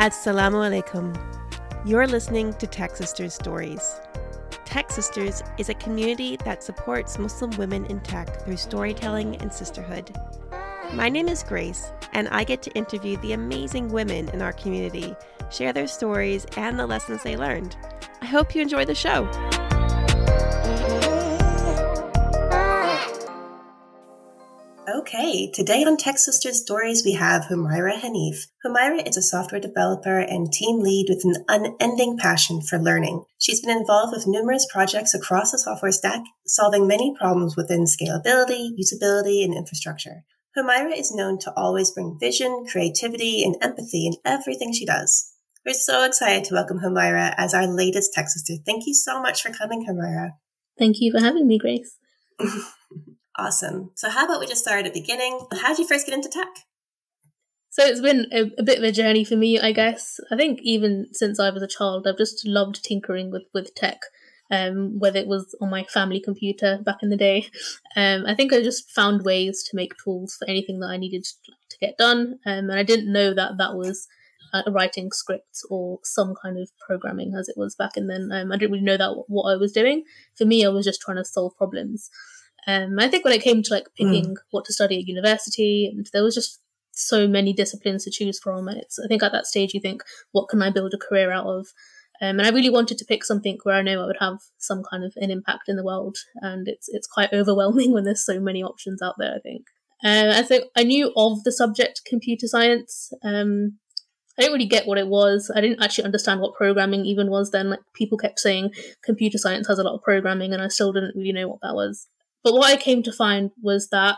Assalamu alaikum. You're listening to Tech Sisters Stories. Tech Sisters is a community that supports Muslim women in tech through storytelling and sisterhood. My name is Grace, and I get to interview the amazing women in our community, share their stories and the lessons they learned. I hope you enjoy the show. Okay, today on Tech Sisters Stories, we have Humaira Hanif. Humaira is a software developer and team lead with an unending passion for learning. She's been involved with numerous projects across the software stack, solving many problems within scalability, usability, and infrastructure. Humaira is known to always bring vision, creativity, and empathy in everything she does. We're so excited to welcome Humaira as our latest Tech Sister. Thank you so much for coming, Humaira. Thank you for having me, Grace. Awesome. So, how about we just start at the beginning? How did you first get into tech? So, it's been a, a, bit of a journey for me, I guess. I think even since I was a child, I've just loved tinkering with, with tech, um, whether it was on my family computer back in the day. Um, I think I just found ways to make tools for anything that I needed to get done. Um, and I didn't know that that was uh, writing scripts or some kind of programming as it was back in then. Um, I didn't really know that what I was doing. For me, I was just trying to solve problems. Um, I think when it came to like picking mm. what to study at university, and there was just so many disciplines to choose from. It's I think at that stage you think, what can I build a career out of? Um, and I really wanted to pick something where I know I would have some kind of an impact in the world. And it's it's quite overwhelming when there's so many options out there. I think. Um, I think I knew of the subject computer science. Um, I didn't really get what it was. I didn't actually understand what programming even was then. Like people kept saying computer science has a lot of programming, and I still didn't really know what that was. But what I came to find was that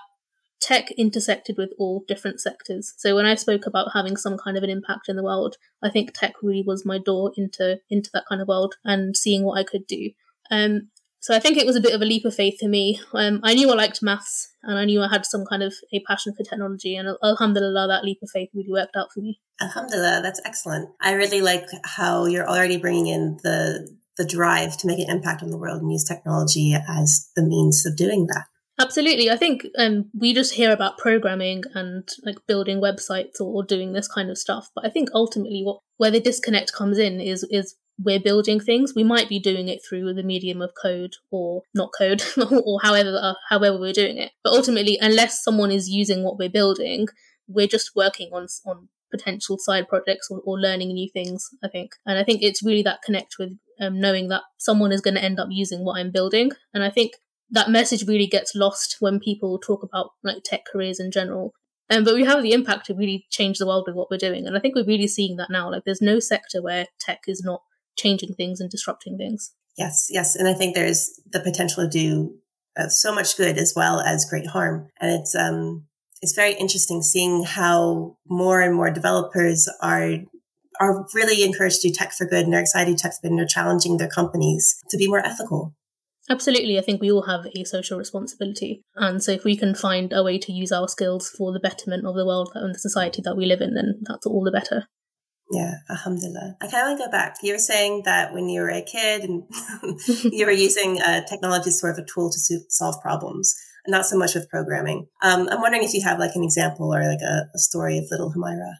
tech intersected with all different sectors. So when I spoke about having some kind of an impact in the world, I think tech really was my door into into that kind of world and seeing what I could do. Um, so I think it was a bit of a leap of faith for me. Um, I knew I liked maths and I knew I had some kind of a passion for technology, and alhamdulillah, that leap of faith really worked out for me. Alhamdulillah, that's excellent. I really like how you're already bringing in the the drive to make an impact on the world and use technology as the means of doing that. Absolutely. I think um, we just hear about programming and like building websites or, doing this kind of stuff. But I think ultimately what where the disconnect comes in is is we're building things. We might be doing it through the medium of code or not code or however uh, however we're doing it. But ultimately, unless someone is using what we're building, we're just working on on potential side projects or, or learning new things. I think, and I think it's really that connect with um, knowing that someone is going to end up using what I'm building. And I think that message really gets lost when people talk about like tech careers in general. Um, but we have the impact to really change the world with what we're doing. And I think we're really seeing that now. Like there's no sector where tech is not changing things and disrupting things. Yes, yes. And I think there's the potential to do uh, so much good as well as great harm. And it's, um, it's very interesting seeing how more and more developers are are really encouraged to do tech for good and they're excited to tech for good and they're challenging their companies to be more ethical. Absolutely. I think we all have a social responsibility. And so if we can find a way to use our skills for the betterment of the world and the society that we live in, then that's all the better. Yeah, alhamdulillah. I kind of want to go back. You were saying that when you were a kid and you were using uh, technology as sort of a tool to solve problems not so much with programming. Um, I'm wondering if you have like an example or like a, a story of little Humaira.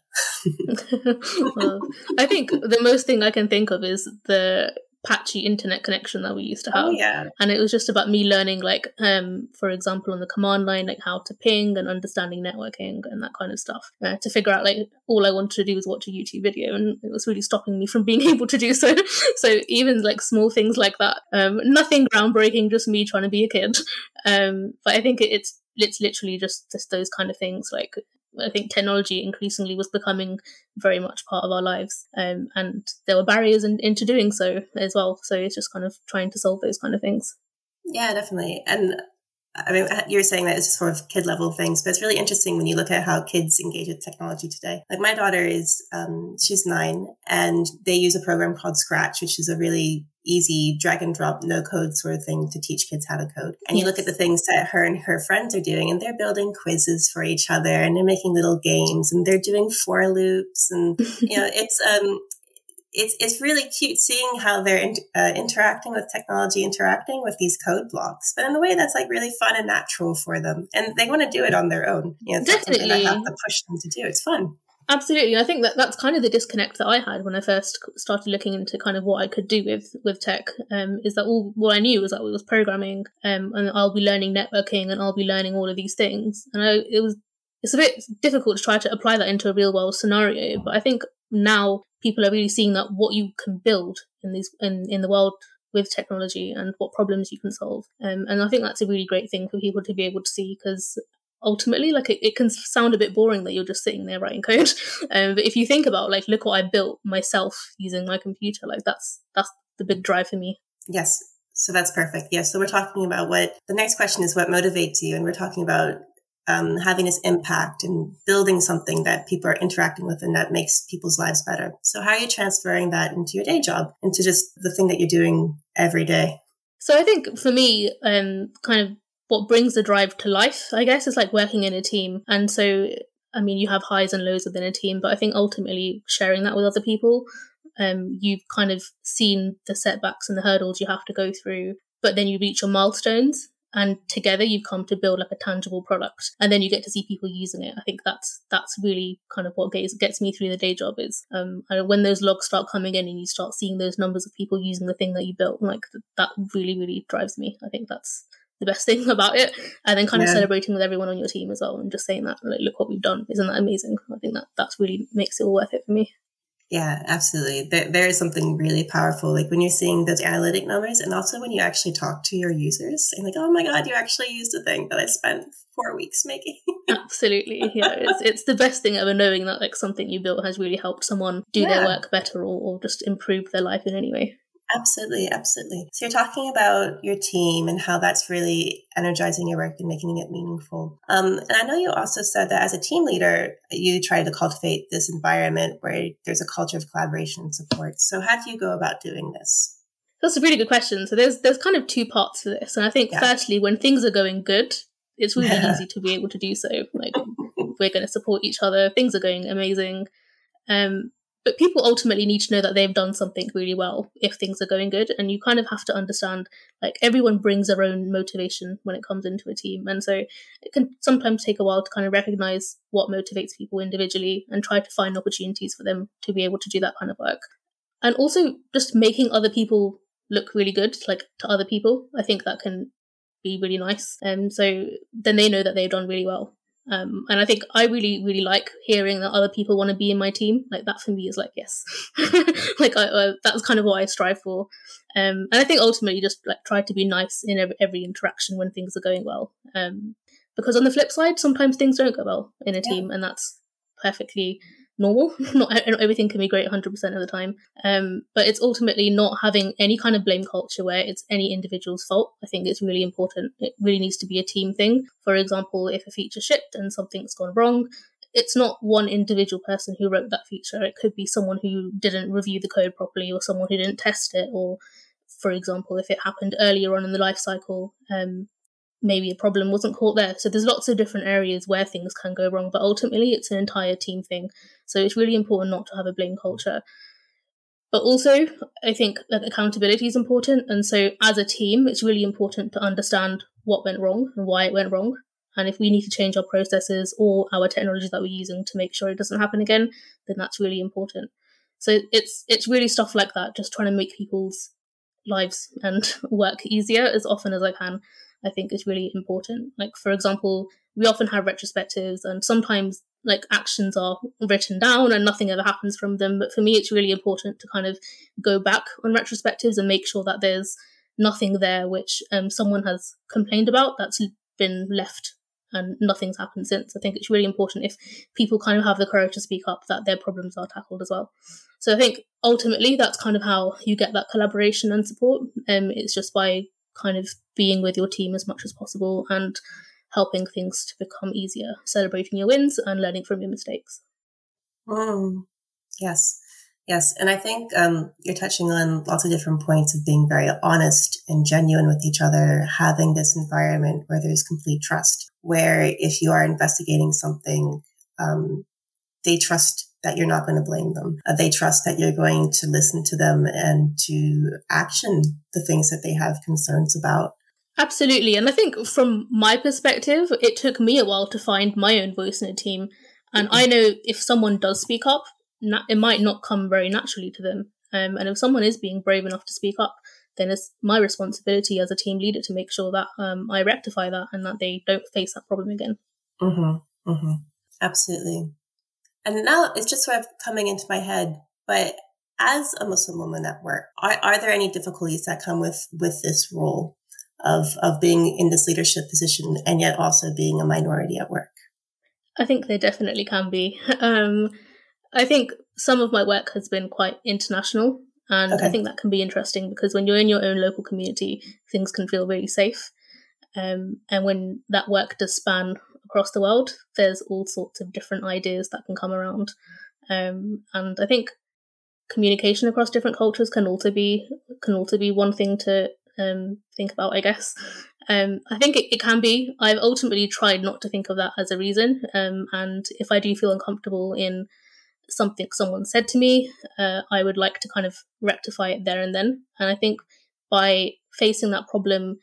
well, I think the most thing I can think of is the patchy internet connection that we used to oh, have. Oh, yeah. And it was just about me learning, like, um, for example, on the command line, like how to ping and understanding networking and that kind of stuff. Uh, to figure out, like, all I wanted to do was watch a YouTube video, and it was really stopping me from being able to do so. so even like small things like that, um, nothing groundbreaking, just me trying to be a kid. Um, but I think it, it's it's literally just just those kind of things like I think technology increasingly was becoming very much part of our lives, um, and there were barriers in, into doing so as well. So it's just kind of trying to solve those kind of things. Yeah, definitely. And I mean, you were saying that it's sort of kid level things, but it's really interesting when you look at how kids engage with technology today. Like my daughter is, um, she's nine, and they use a program called Scratch, which is a really easy drag and drop, no code sort of thing to teach kids how to code. And you look at the things that her and her friends are doing, and they're building quizzes for each other, and they're making little games, and they're doing for loops, and you know, it's um, it's it's really cute seeing how they're in, uh, interacting with technology, interacting with these code blocks, but in a way that's like really fun and natural for them, and they want to do it on their own. You know, definitely, I have to push them to do. It's fun. Absolutely. I think that that's kind of the disconnect that I had when I first started looking into kind of what I could do with, with tech, um, is that all what I knew was that it was programming, um, and I'll be learning networking and I'll be learning all of these things. And I, it was, it's a bit difficult to try to apply that into a real world scenario, but I think now people are really seeing that what you can build in these, in, in the world with technology and what problems you can solve. Um, and I think that's a really great thing for people to be able to see because ultimately like it, it can sound a bit boring that you're just sitting there writing code. Um, but if you think about like look what i built myself using my computer like that's that's the big drive for me. Yes. So that's perfect. Yes so we're talking about what the next question is what motivates you and we're talking about um, having this impact and building something that people are interacting with and that makes people's lives better. So how are you transferring that into your day job into just the thing that you're doing every day? So I think for me, um, kind of what brings the drive to life, I guess, is like working in a team. And so, I mean, you have highs and lows within a team, but I think ultimately sharing that with other people, um, you've kind of seen the setbacks and the hurdles you have to go through, but then you reach your milestones and together you've come to build like a tangible product and then you get to see people using it. I think that's that's really kind of what gets, gets me through the day job is um when those logs start coming in and you start seeing those numbers of people using the thing that you built like that really really drives me. I think that's the best thing about it. And then kind yeah. of celebrating with everyone on your team as well and just saying that like look what we've done. Isn't that amazing? I think that that's really makes it all worth it for me yeah absolutely. There, there is something really powerful like when you're seeing those analytic numbers and also when you actually talk to your users and like oh my god you actually used a thing that i spent four weeks making. Absolutely yeah it's, it's the best thing ever knowing that like something you built has really helped someone do yeah. their work better or, or just improve their life in any way Absolutely, absolutely. So you're talking about your team and how that's really energizing your work and making it meaningful. Um, and I know you also said that as a team leader, you try to cultivate this environment where there's a culture of collaboration and support. So how do you go about doing this? That's a really good question. So there's there's kind of two parts to this, and I think yeah. firstly, when things are going good, it's really easy to be able to do so. Like we're going to support each other. Things are going amazing. Um, but people ultimately need to know that they've done something really well if things are going good and you kind of have to understand like everyone brings their own motivation when it comes into a team and so it can sometimes take a while to kind of recognize what motivates people individually and try to find opportunities for them to be able to do that kind of work. And also just making other people look really good like to other people i think that can be really nice and um, so then they know that they've done really well um, and I think I really, really like hearing that other people want to be in my team. Like that for me is like, yes, like I, uh, that's kind of what I strive for. Um, and I think ultimately just like try to be nice in every, every interaction when things are going well. Um, because on the flip side, sometimes things don't go well in a yeah. team and that's perfectly normal. not everything can be great 100% of the time. Um, but it's ultimately not having any kind of blame culture where it's any individual's fault. I think it's really important. It really needs to be a team thing. For example, if a feature shipped and something's gone wrong, it's not one individual person who wrote that feature. It could be someone who didn't review the code properly or someone who didn't test it or for example, if it happened earlier on in the life cycle, um, maybe a problem wasn't caught there. So there's lots of different areas where things can go wrong, but ultimately it's an entire team thing. So it's really important not to have a blame culture. But also, I think that accountability is important. And so as a team, it's really important to understand what went wrong and why it went wrong. And if we need to change our processes or our technologies that we're using to make sure it doesn't happen again, then that's really important. So it's it's really stuff like that, just trying to make people's lives and work easier as often as I can. I think is really important. Like, for example, we often have retrospectives and sometimes like actions are written down and nothing ever happens from them. But for me, it's really important to kind of go back on retrospectives and make sure that there's nothing there which um, someone has complained about that's been left and nothing's happened since. I think it's really important if people kind of have the courage to speak up that their problems are tackled as well. So I think ultimately that's kind of how you get that collaboration and support. Um, it's just by kind of being with your team as much as possible and helping things to become easier, celebrating your wins and learning from your mistakes. Mm, yes. Yes. And I think um, you're touching on lots of different points of being very honest and genuine with each other, having this environment where there's complete trust, where if you are investigating something, um, they trust that you're not going to blame them. Uh, they trust that you're going to listen to them and to action the things that they have concerns about. Absolutely. And I think from my perspective, it took me a while to find my own voice in a team. And I know if someone does speak up, it might not come very naturally to them. Um, and if someone is being brave enough to speak up, then it's my responsibility as a team leader to make sure that um, I rectify that and that they don't face that problem again. Mm-hmm. Mm-hmm. Absolutely. And now it's just sort of coming into my head, but as a Muslim woman at work, are, are there any difficulties that come with, with this role of, of being in this leadership position and yet also being a minority at work? I think there definitely can be. Um, I think some of my work has been quite international, and okay. I think that can be interesting because when you're in your own local community, things can feel really safe. Um, and when that work does span across the world, there's all sorts of different ideas that can come around. Um, and I think communication across different cultures can also be can also be one thing to um, think about, I guess. Um, I think it, it, can be. I've ultimately tried not to think of that as a reason. Um, and if I do feel uncomfortable in something someone said to me, uh, I would like to kind of rectify it there and then. And I think by facing that problem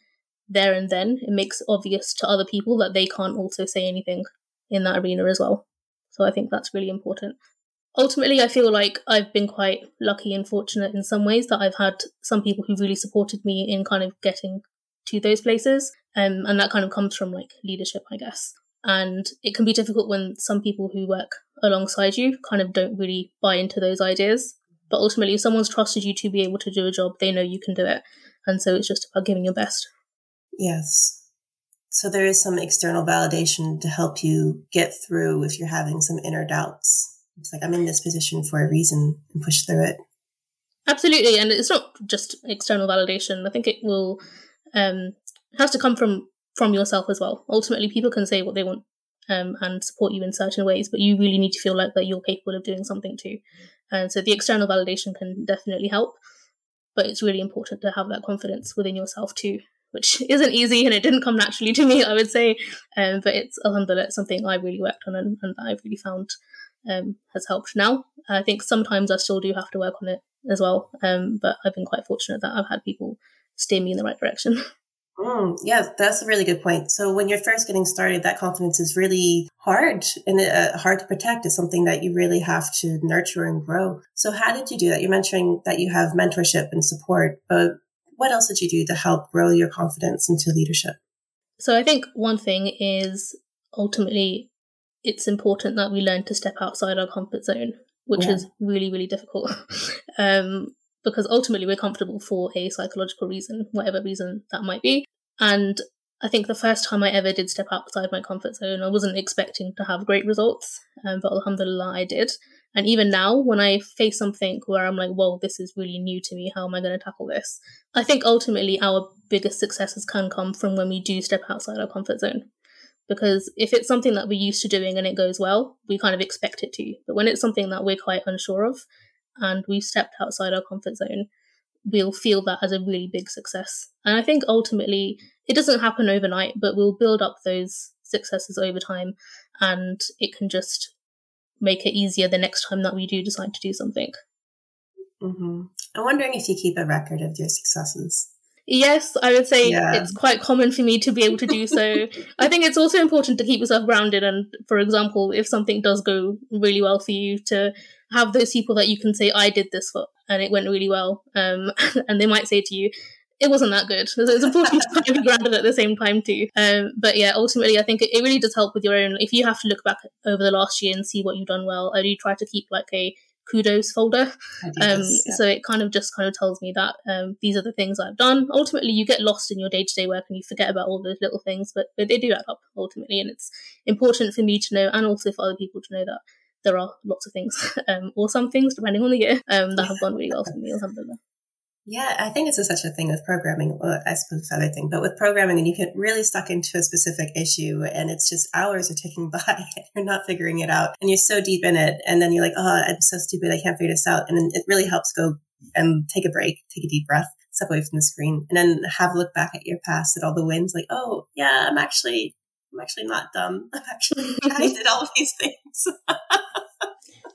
there and then, it makes obvious to other people that they can't also say anything in that arena as well. So I think that's really important ultimately, I feel like I've been quite lucky and fortunate in some ways that I've had some people who really supported me in kind of getting to those places. Um, and that kind of comes from like leadership, I guess. And it can be difficult when some people who work alongside you kind of don't really buy into those ideas. But ultimately, if someone's trusted you to be able to do a job, they know you can do it. And so it's just about giving your best. Yes. So there is some external validation to help you get through if you're having some inner doubts. It's like I'm in this position for a reason and push through it. Absolutely, and it's not just external validation. I think it will um, has to come from from yourself as well. Ultimately, people can say what they want um, and support you in certain ways, but you really need to feel like that you're capable of doing something too. And so the external validation can definitely help, but it's really important to have that confidence within yourself too, which isn't easy and it didn't come naturally to me, I would say. Um, but it's alhamdulillah, something I really worked on and, and I've really found um, has helped now. I think sometimes I still do have to work on it as well, um, but I've been quite fortunate that I've had people steer me in the right direction. Mm, yeah, that's a really good point. So when you're first getting started, that confidence is really hard and uh, hard to protect. It's something that you really have to nurture and grow. So how did you do that? You're mentioning that you have mentorship and support, but what else did you do to help grow your confidence into leadership? So I think one thing is ultimately it's important that we learn to step outside our comfort zone, which yeah. is really, really difficult. um, because ultimately we're comfortable for a psychological reason, whatever reason that might be. And I think the first time I ever did step outside my comfort zone, I wasn't expecting to have great results, um, but alhamdulillah, I did. And even now, when I face something where I'm like, whoa, this is really new to me, how am I going to tackle this? I think ultimately our biggest successes can come from when we do step outside our comfort zone because if it's something that we're used to doing and it goes well, we kind of expect it to. But when it's something that we're quite unsure of and we've stepped outside our comfort zone, we'll feel that as a really big success. And I think ultimately it doesn't happen overnight, but we'll build up those successes over time and it can just make it easier the next time that we do decide to do something. Mm-hmm. I'm wondering if you keep a record of your successes. Yes, I would say yeah. it's quite common for me to be able to do so. I think it's also important to keep yourself grounded. And for example, if something does go really well for you, to have those people that you can say, I did this for, and it went really well. Um, and they might say to you, it wasn't that good. It's important to kind of be grounded at the same time too. Um, but yeah, ultimately, I think it, it really does help with your own. If you have to look back over the last year and see what you've done well, I do try to keep like a kudos folder. Um, yeah. So it kind of just kind of tells me that um, these are the things I've done. Ultimately, you get lost in your day to day work and you forget about all those little things, but, but they do add up ultimately. And it's important for me to know and also for other people to know that there are lots of things um, or some things, depending on the year, um, that have gone really well for me. Alhamdulillah. Yeah, I think it's a, such a thing with programming. Well, I suppose it's everything, but with programming, and you get really stuck into a specific issue, and it's just hours are ticking by. you're not figuring it out, and you're so deep in it, and then you're like, "Oh, I'm so stupid. I can't figure this out." And it really helps go and take a break, take a deep breath, step away from the screen, and then have a look back at your past at all the wins. Like, oh, yeah, I'm actually, I'm actually not dumb. I'm actually, I did all of these things.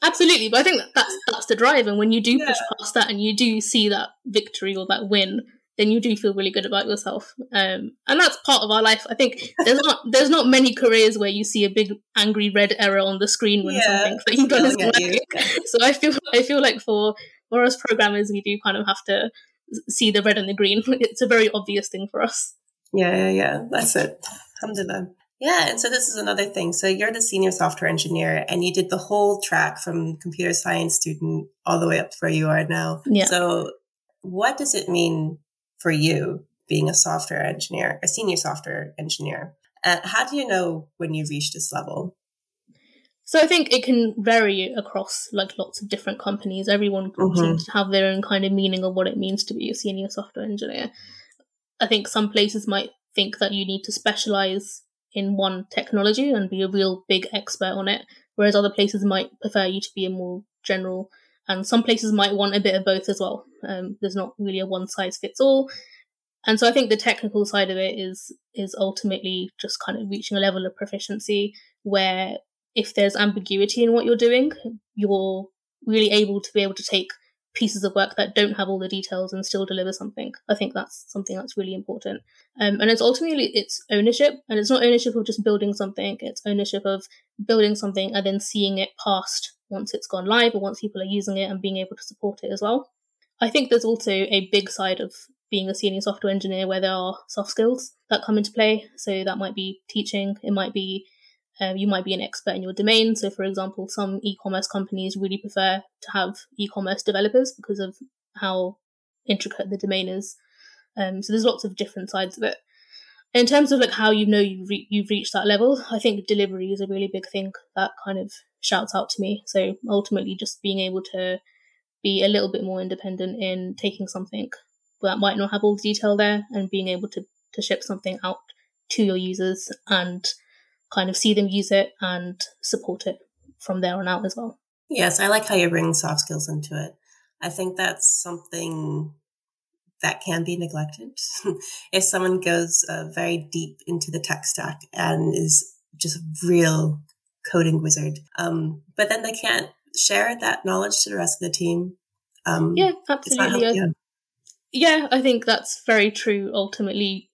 Absolutely, but I think that that's that's the drive, and when you do push past that and you do see that victory or that win, then you do feel really good about yourself. Um, and that's part of our life. I think there's not there's not many careers where you see a big angry red error on the screen when yeah, something that you've done is working. So I feel I feel like for for us programmers, we do kind of have to see the red and the green. It's a very obvious thing for us. Yeah, yeah, yeah. That's it. Alhamdulillah. Yeah, and so this is another thing. So you're the senior software engineer and you did the whole track from computer science student all the way up to where you are now. Yeah. So what does it mean for you being a software engineer, a senior software engineer? Uh, how do you know when you've reached this level? So I think it can vary across like lots of different companies. Everyone mm-hmm. seems to have their own kind of meaning of what it means to be a senior software engineer. I think some places might think that you need to specialize in one technology and be a real big expert on it, whereas other places might prefer you to be a more general. And some places might want a bit of both as well. Um, there's not really a one size fits all. And so I think the technical side of it is is ultimately just kind of reaching a level of proficiency where if there's ambiguity in what you're doing, you're really able to be able to take pieces of work that don't have all the details and still deliver something. I think that's something that's really important. Um, and it's ultimately it's ownership, and it's not ownership of just building something. It's ownership of building something and then seeing it past once it's gone live or once people are using it and being able to support it as well. I think there's also a big side of being a senior software engineer where there are soft skills that come into play. So that might be teaching, it might be um, you might be an expert in your domain. So, for example, some e-commerce companies really prefer to have e-commerce developers because of how intricate the domain is. Um, so there's lots of different sides of it. In terms of like how you know you've, re- you've reached that level, I think delivery is a really big thing that kind of shouts out to me. So ultimately, just being able to be a little bit more independent in taking something that might not have all the detail there and being able to to ship something out to your users and kind of see them use it and support it from there on out as well. Yes, I like how you bring soft skills into it. I think that's something that can be neglected. if someone goes uh, very deep into the tech stack and is just a real coding wizard, um, but then they can't share that knowledge to the rest of the team. Um, yeah, absolutely. yeah. yeah, I think that's very true. Ultimately,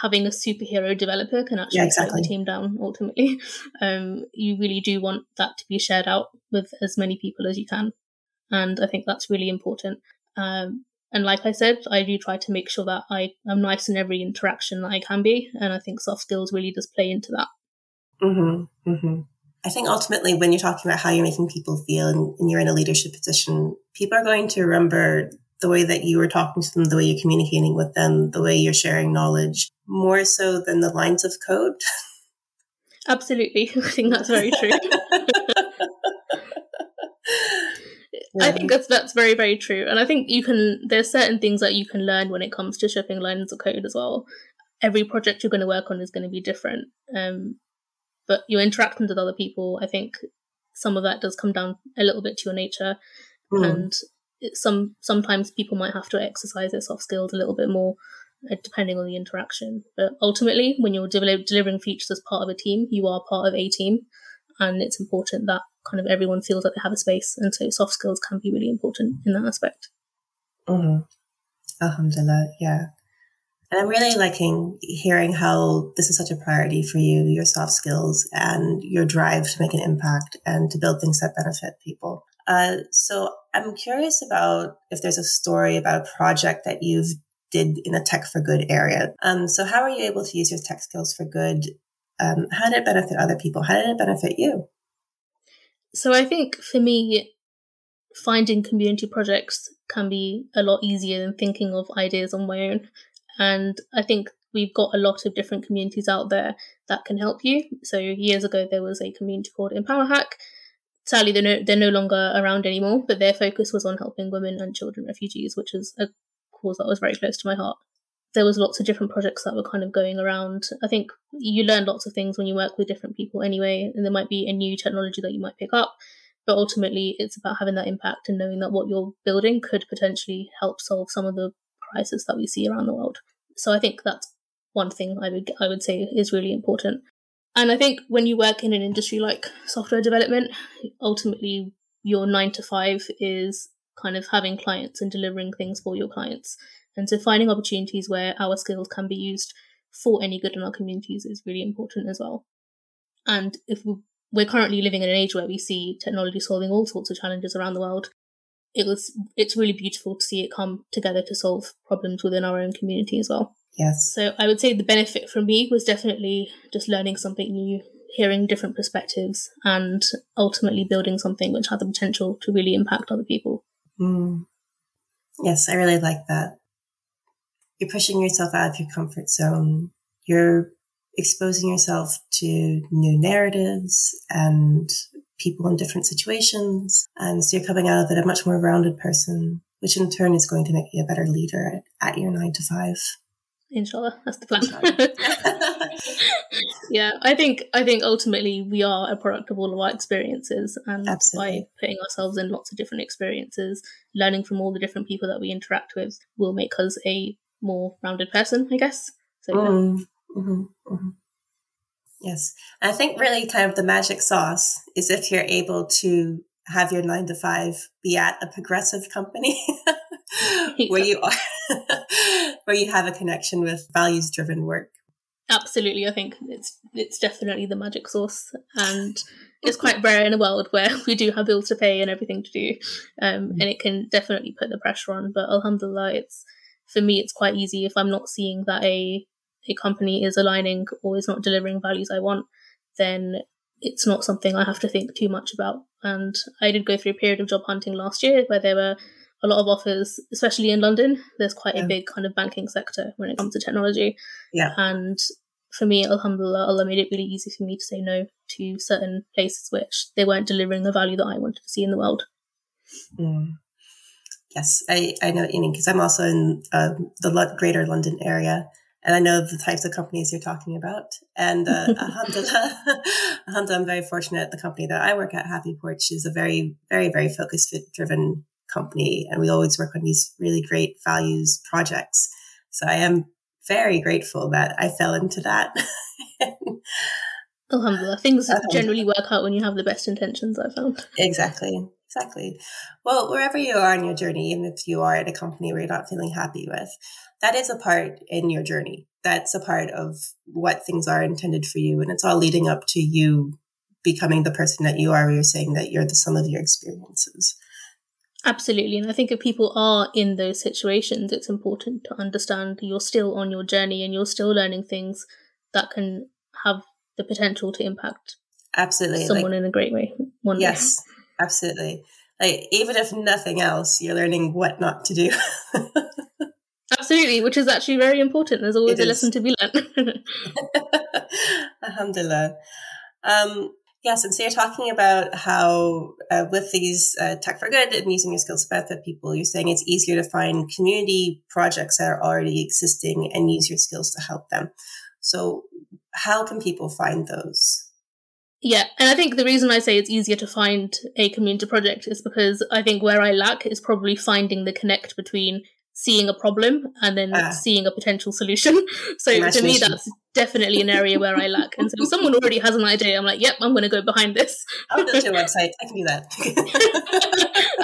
having a superhero developer can actually yeah, exactly. slow the team down ultimately. Um, you really do want that to be shared out with as many people as you can. And I think that's really important. Um, and like I said, I do try to make sure that I am nice in every interaction that I can be. And I think soft skills really does play into that. Mm-hmm, mm-hmm. I think ultimately, when you're talking about how you're making people feel and, and you're in a leadership position, people are going to remember the way that you are talking to them, the way you're communicating with them, the way you're sharing knowledge, more so than the lines of code. Absolutely. I think that's very true. yeah. I think that's that's very very true, and I think you can. There's certain things that you can learn when it comes to shipping lines of code as well. Every project you're going to work on is going to be different, um, but you're interacting with other people, I think some of that does come down a little bit to your nature, mm. and some sometimes people might have to exercise their soft skills a little bit more uh, depending on the interaction. But ultimately when you're de- delivering features as part of a team you are part of a team. And it's important that kind of everyone feels that they have a space and so soft skills can be really important in that aspect. Mm-hmm. alhamdulillah yeah. And i'm really liking hearing how this is such a priority for you your soft skills and your drive to make an impact and to build things that benefit people uh, so I'm curious about if there's a story about a project that you've did in a tech for good area. Um, so how are you able to use your tech skills for good? Um, how did it benefit other people? How did it benefit you? So I think for me, finding community projects can be a lot easier than thinking of ideas on my own. And I think we've got a lot of different communities out there that can help you. So years ago, there was a community called Empower Hack sadly they're no, they're no longer around anymore but their focus was on helping women and children refugees which is a cause that was very close to my heart. There was lots of different projects that were kind of going around. I think you learn lots of things when you work with different people anyway and there might be a new technology that you might pick up but ultimately it's about having that impact and knowing that what you're building could potentially help solve some of the crisis that we see around the world. So i think that's one thing i would i would say is really important and I think when you work in an industry like software development, ultimately your nine to five is kind of having clients and delivering things for your clients. And so finding opportunities where our skills can be used for any good in our communities is really important as well. And if we're currently living in an age where we see technology solving all sorts of challenges around the world, it was it's really beautiful to see it come together to solve problems within our own community as well. Yes. So I would say the benefit for me was definitely just learning something new, hearing different perspectives, and ultimately building something which had the potential to really impact other people. Mm. Yes, I really like that. You're pushing yourself out of your comfort zone. You're exposing yourself to new narratives and people in different situations. And so you're coming out of it a much more rounded person, which in turn is going to make you a better leader at, at your nine to five. Inshallah, that's the plan. yeah, I think I think ultimately we are a product of all of our experiences, and Absolutely. by putting ourselves in lots of different experiences, learning from all the different people that we interact with, will make us a more rounded person, I guess. So, mm-hmm, mm-hmm. mm-hmm. Yes. I think really kind of the magic sauce is if you're able to have your nine to five be at a progressive company where you are, where you have a connection with values driven work. Absolutely. I think it's, it's definitely the magic sauce and it's quite rare in a world where we do have bills to pay and everything to do. Um, and it can definitely put the pressure on, but alhamdulillah, it's, for me, it's quite easy if I'm not seeing that a a company is aligning or is not delivering values I want, then it's not something I have to think too much about. And I did go through a period of job hunting last year where there were a lot of offers, especially in London. There's quite yeah. a big kind of banking sector when it comes to technology. Yeah. And for me, Alhamdulillah, Allah made it really easy for me to say no to certain places which they weren't delivering the value that I wanted to see in the world. Mm. Yes, I, I know what you mean because I'm also in uh, the greater London area and I know the types of companies you're talking about. And uh, alhamdulillah, alhamdulillah, I'm very fortunate. The company that I work at, HappyPorch, is a very, very, very focus fit driven company, and we always work on these really great values projects. So I am very grateful that I fell into that. alhamdulillah, things generally work out when you have the best intentions. I found exactly. Exactly. Well, wherever you are in your journey, even if you are at a company where you're not feeling happy with, that is a part in your journey. That's a part of what things are intended for you. And it's all leading up to you becoming the person that you are, where you're saying that you're the sum of your experiences. Absolutely. And I think if people are in those situations, it's important to understand you're still on your journey and you're still learning things that can have the potential to impact absolutely someone like, in a great way. One yes, day. Absolutely. Like even if nothing else, you're learning what not to do. Absolutely, which is actually very important. There's always it a is. lesson to be learned. Alhamdulillah. Um, yes, and so you're talking about how uh, with these uh, tech for good and using your skills to benefit people, you're saying it's easier to find community projects that are already existing and use your skills to help them. So, how can people find those? Yeah, and I think the reason I say it's easier to find a community project is because I think where I lack is probably finding the connect between seeing a problem and then uh, seeing a potential solution. So to me, that's definitely an area where I lack. And so if someone already has an idea, I'm like, yep, I'm going to go behind this. I'll build your website. I can do that.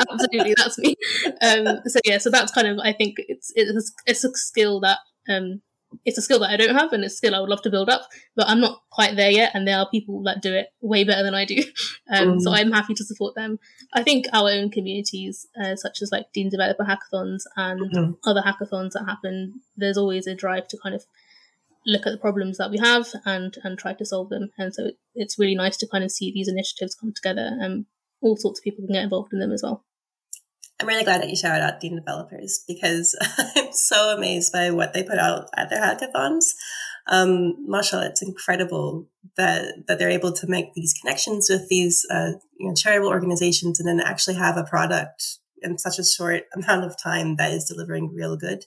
Absolutely, that's me. Um, so yeah, so that's kind of I think it's it's it's a skill that um, it's a skill that I don't have and it's a skill I would love to build up, but I'm not quite there yet. And there are people that do it way better than I do. Um, mm. So I'm happy to support them. I think our own communities, uh, such as like Deen Developer Hackathons and mm-hmm. other hackathons that happen, there's always a drive to kind of look at the problems that we have and, and try to solve them. And so it, it's really nice to kind of see these initiatives come together and all sorts of people can get involved in them as well. I'm really glad that you shouted out Deen developers because I'm so amazed by what they put out at their hackathons. Um, mashallah, it's incredible that that they're able to make these connections with these uh, you know charitable organizations and then actually have a product in such a short amount of time that is delivering real good.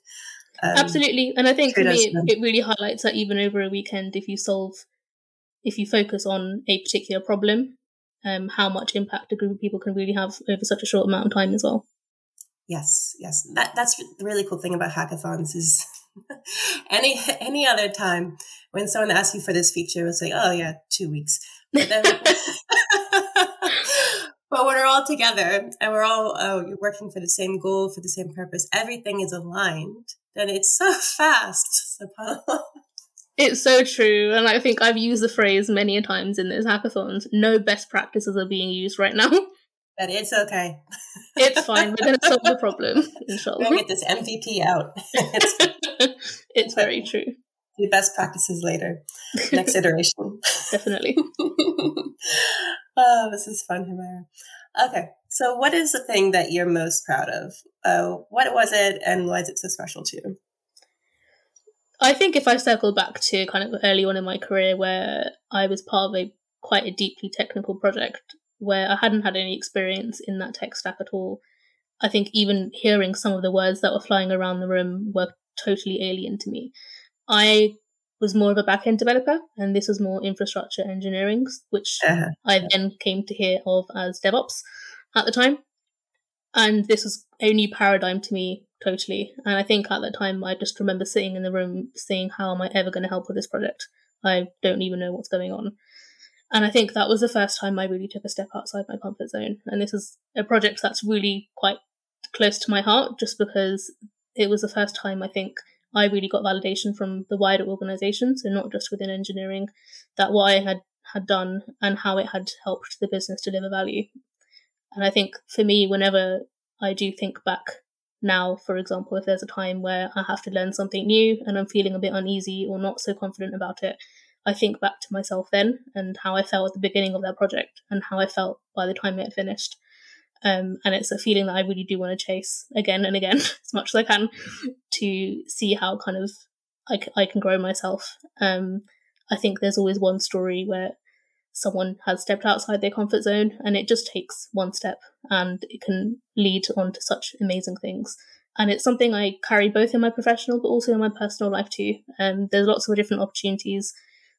Um, Absolutely, and I think for me, it, it really highlights that even over a weekend, if you solve, if you focus on a particular problem, um, how much impact a group of people can really have over such a short amount of time as well. Yes, yes. That that's the really cool thing about hackathons is any any other time when someone asks you for this feature, it's like, oh yeah, two weeks. But then, but when we're all together and we're all oh, working for the same goal, for the same purpose, everything is aligned, then it's so fast. It's so true. And I think I've used the phrase many a times in those hackathons. No best practices are being used right now. But it's okay. it's fine. We're going to solve the problem, inshallah. To get this MVP out. it's, it's very true. The best practices later. Next iteration. Definitely. oh, this is fun, Humaira. Okay. So, what is the thing that you're most proud of? Uh, what was it, and why is it so special to you? I think if I circle back to kind of early on in my career where I was part of a quite a deeply technical project where I hadn't had any experience in that tech stack at all, I think even hearing some of the words that were flying around the room were totally alien to me. I was more of a back end developer, and this was more infrastructure engineering, which uh-huh. I then came to hear of as DevOps at the time. And this was a new paradigm to me totally. And I think at that time, I just remember sitting in the room seeing How am I ever going to help with this project? I don't even know what's going on. And I think that was the first time I really took a step outside my comfort zone. And this is a project that's really quite close to my heart just because it was the first time I think I really got validation from the wider organization, so not just within engineering, that what I had had done and how it had helped the business deliver value. And I think for me, whenever I do think back now, for example, if there's a time where I have to learn something new and I'm feeling a bit uneasy or not so confident about it, I think back to myself then and how I felt at the beginning of that project and how I felt by the time it had finished. Um, and it's a feeling that I really do want to chase again and again as much as I can to see how kind of I, c- I can grow myself. Um, I think there's always one story where someone has stepped outside their comfort zone and it just takes one step and it can lead on to such amazing things. And it's something I carry both in my professional but also in my personal life too. Um, there's lots of different opportunities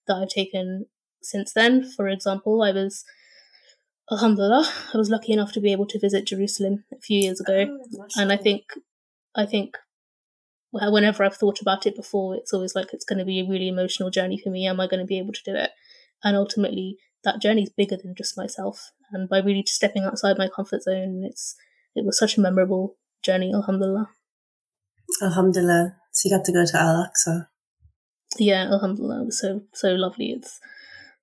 that I've taken since then. For example, I was, alhamdulillah, I was lucky enough to be able to visit Jerusalem a few years ago. Oh, and I think, I think well, whenever I've thought about it before, it's always like it's going to be a really emotional journey for me. Am I going to be able to do it? And ultimately, that journey is bigger than just myself. And by really stepping outside my comfort zone, it's it was such a memorable journey. Alhamdulillah. Alhamdulillah. So you got to go to Al Aqsa yeah, Alhamdulillah, it was so so lovely. It's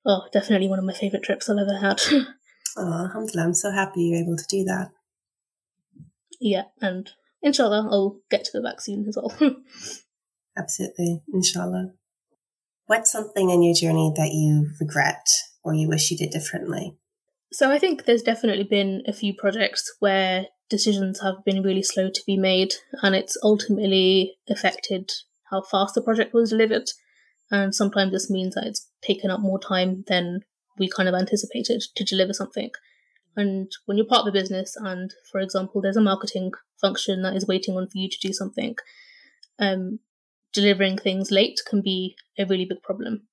oh, definitely one of my favorite trips I've ever had. oh, Alhamdulillah, I'm so happy you're able to do that. Yeah, and inshallah, I'll get to go back soon as well. Absolutely, inshallah. What's something in your journey that you regret or you wish you did differently? So I think there's definitely been a few projects where decisions have been really slow to be made, and it's ultimately affected how fast the project was delivered. And sometimes this means that it's taken up more time than we kind of anticipated to deliver something. And when you're part of a business, and for example, there's a marketing function that is waiting on for you to do something, um, delivering things late can be a really big problem.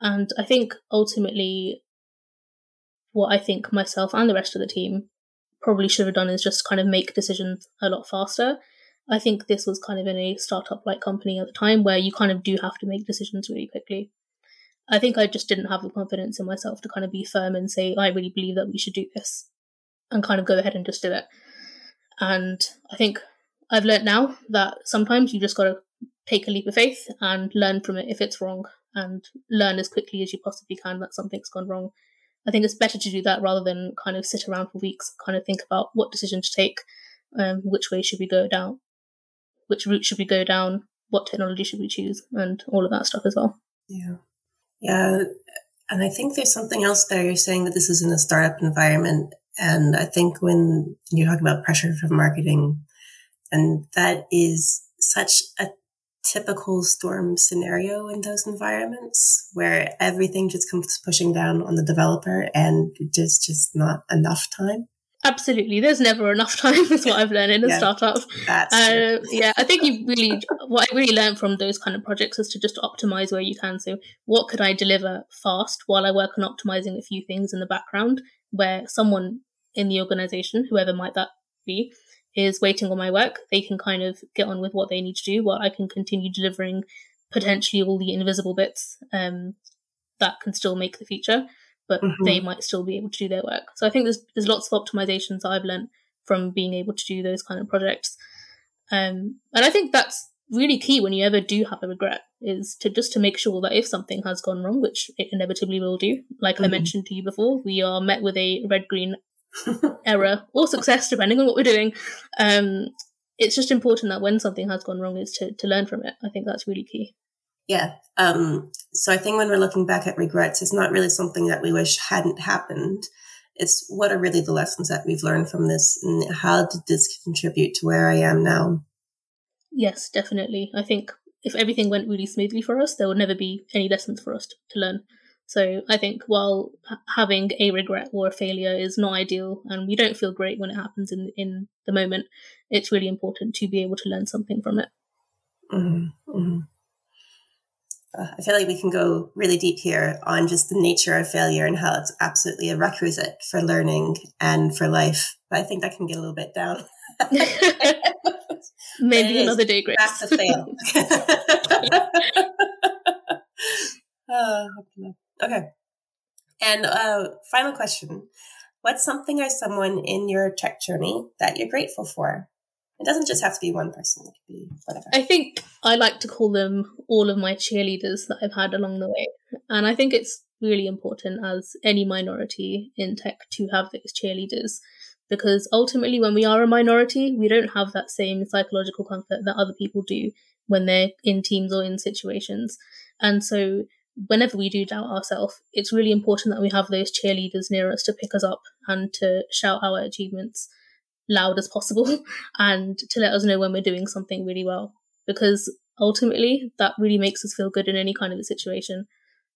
And I think ultimately, what I think myself and the rest of the team probably should have done is just kind of make decisions a lot faster I think this was kind of in a startup like company at the time where you kind of do have to make decisions really quickly. I think I just didn't have the confidence in myself to kind of be firm and say, I really believe that we should do this and kind of go ahead and just do it. And I think I've learned now that sometimes you just got to take a leap of faith and learn from it if it's wrong and learn as quickly as you possibly can that something's gone wrong. I think it's better to do that rather than kind of sit around for weeks, kind of think about what decision to take, um, which way should we go down, which route should we go down, what technology should we choose, and all of that stuff as well. Yeah. Yeah. And I think there's something else there. You're saying that this is in a startup environment. And I think when you talk about pressure from marketing, and that is such a typical storm scenario in those environments where everything just comes pushing down on the developer and there's just not enough time. Absolutely, there's never enough time. Is what I've learned in a yeah, startup. That's uh, yeah, I think you really what I really learned from those kind of projects is to just optimize where you can. So, what could I deliver fast while I work on optimizing a few things in the background, where someone in the organization, whoever might that be, is waiting on my work. They can kind of get on with what they need to do, while I can continue delivering potentially all the invisible bits um, that can still make the feature. But mm-hmm. they might still be able to do their work. So I think there's there's lots of optimizations I've learned from being able to do those kind of projects. Um, and I think that's really key when you ever do have a regret is to just to make sure that if something has gone wrong, which it inevitably will do, like mm-hmm. I mentioned to you before, we are met with a red green error or success depending on what we're doing. Um, it's just important that when something has gone wrong is to, to learn from it. I think that's really key. Yeah. Um, so I think when we're looking back at regrets, it's not really something that we wish hadn't happened. It's what are really the lessons that we've learned from this and how did this contribute to where I am now? Yes, definitely. I think if everything went really smoothly for us, there would never be any lessons for us to, to learn. So I think while having a regret or a failure is not ideal and we don't feel great when it happens in, in the moment, it's really important to be able to learn something from it. Mm-hmm. Mm-hmm. I feel like we can go really deep here on just the nature of failure and how it's absolutely a requisite for learning and for life. But I think that can get a little bit down. Maybe another day, Grace. That's a fail. oh, okay. And uh, final question. What's something or someone in your tech journey that you're grateful for? It doesn't just have to be one person, it could be whatever. I think I like to call them all of my cheerleaders that I've had along the way. And I think it's really important as any minority in tech to have those cheerleaders because ultimately when we are a minority, we don't have that same psychological comfort that other people do when they're in teams or in situations. And so whenever we do doubt ourselves, it's really important that we have those cheerleaders near us to pick us up and to shout our achievements loud as possible and to let us know when we're doing something really well. Because ultimately, that really makes us feel good in any kind of a situation.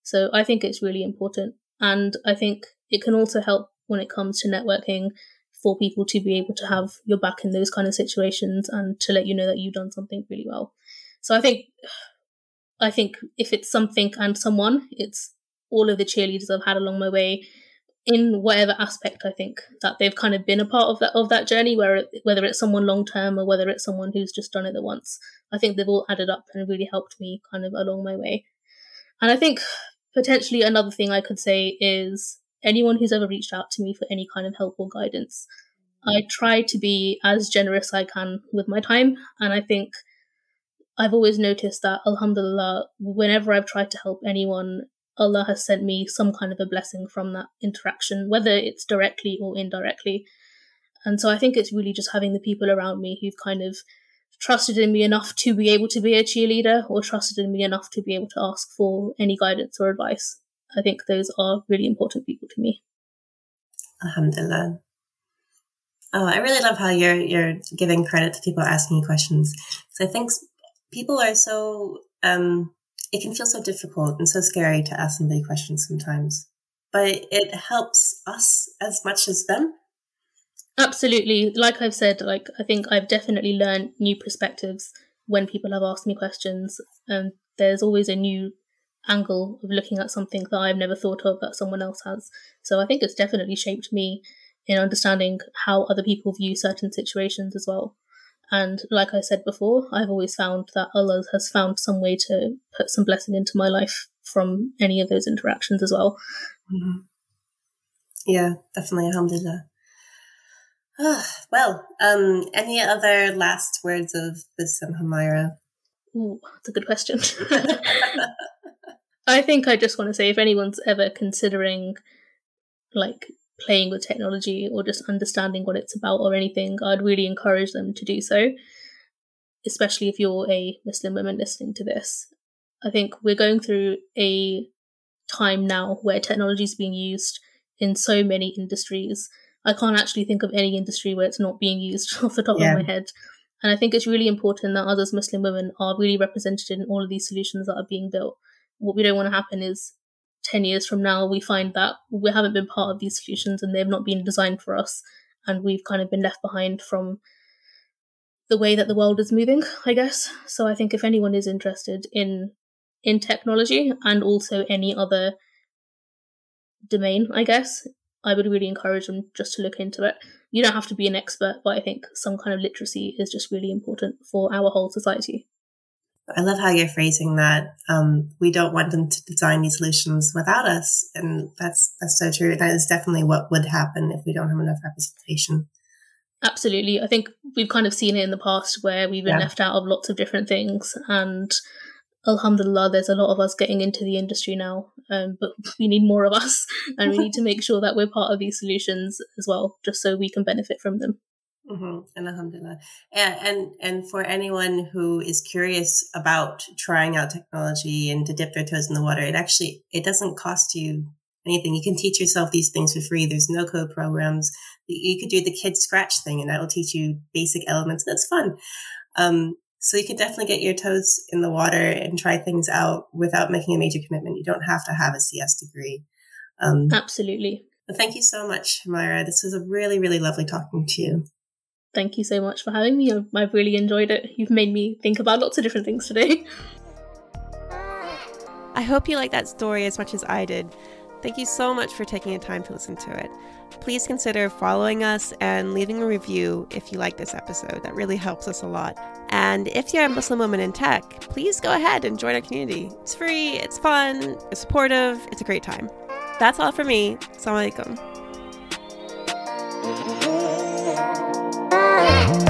So I think it's really important. And I think it can also help when it comes to networking for people to be able to have your back in those kind of situations and to let you know that you've done something really well. So I think I think if it's something and someone, it's all of the cheerleaders I've had along my way in whatever aspect I think that they've kind of been a part of that of that journey, where whether it's someone long term or whether it's someone who's just done it the once. I think they've all added up and really helped me kind of along my way. And I think potentially another thing I could say is anyone who's ever reached out to me for any kind of help or guidance. I try to be as generous I can with my time, and I think I've always noticed that, Alhamdulillah, whenever I've tried to help anyone, Allah has sent me some kind of a blessing from that interaction, whether it's directly or indirectly. And so I think it's really just having the people around me who've kind of trusted in me enough to be able to be a cheerleader or trusted in me enough to be able to ask for any guidance or advice. I think those are really important people to me. Alhamdulillah. Oh, I really love how you're you're giving credit to people asking questions. So I think people are so um, it can feel so difficult and so scary to ask somebody questions sometimes, but it helps us as much as them. Absolutely, like I've said, like I think I've definitely learned new perspectives when people have asked me questions, and there's always a new angle of looking at something that I've never thought of that someone else has. So I think it's definitely shaped me in understanding how other people view certain situations as well. And like I said before, I've always found that Allah has found some way to put some blessing into my life from any of those interactions as well. Mm-hmm. Yeah, definitely. Alhamdulillah. Ah, well, um, any other last words of wisdom, Humaira? Ooh, that's a good question. I think I just want to say if anyone's ever considering like playing with technology or just understanding what it's about or anything, I'd really encourage them to do so, especially if you're a Muslim woman listening to this. I think we're going through a time now where technology is being used in so many industries. I can't actually think of any industry where it's not being used off the top yeah. of my head. And I think it's really important that us as Muslim women are really represented in all of these solutions that are being built. What we don't want to happen is 10 years from now, we find that we haven't been part of these solutions and they've not been designed for us. And we've kind of been left behind from the way that the world is moving, I guess. So I think if anyone is interested in in technology and also any other domain, I guess, I would really encourage them just to look into it. You don't have to be an expert, but I think some kind of literacy is just really important for our whole society. I love how you're phrasing that. Um, we don't want them to design these solutions without us, and that's that's so true. That is definitely what would happen if we don't have enough representation. Absolutely, I think we've kind of seen it in the past where we've been yeah. left out of lots of different things, and Alhamdulillah, there's a lot of us getting into the industry now, um, but we need more of us, and we need to make sure that we're part of these solutions as well, just so we can benefit from them. Mm-hmm. And alhamdulillah. And, and, and for anyone who is curious about trying out technology and to dip their toes in the water, it actually, it doesn't cost you anything. You can teach yourself these things for free. There's no code programs. You could do the kid scratch thing and that will teach you basic elements. That's fun. Um, so you can definitely get your toes in the water and try things out without making a major commitment. You don't have to have a CS degree. Um, Absolutely. Thank you so much, Myra. This was a really, really lovely talking to you. Thank you so much for having me. I've really enjoyed it. You've made me think about lots of different things today. I hope you liked that story as much as I did. Thank you so much for taking the time to listen to it. Please consider following us and leaving a review if you like this episode. That really helps us a lot. And if you're a Muslim woman in tech, please go ahead and join our community. It's free, it's fun, it's supportive, it's a great time. That's all for me. Assalamu alaikum. Yeah.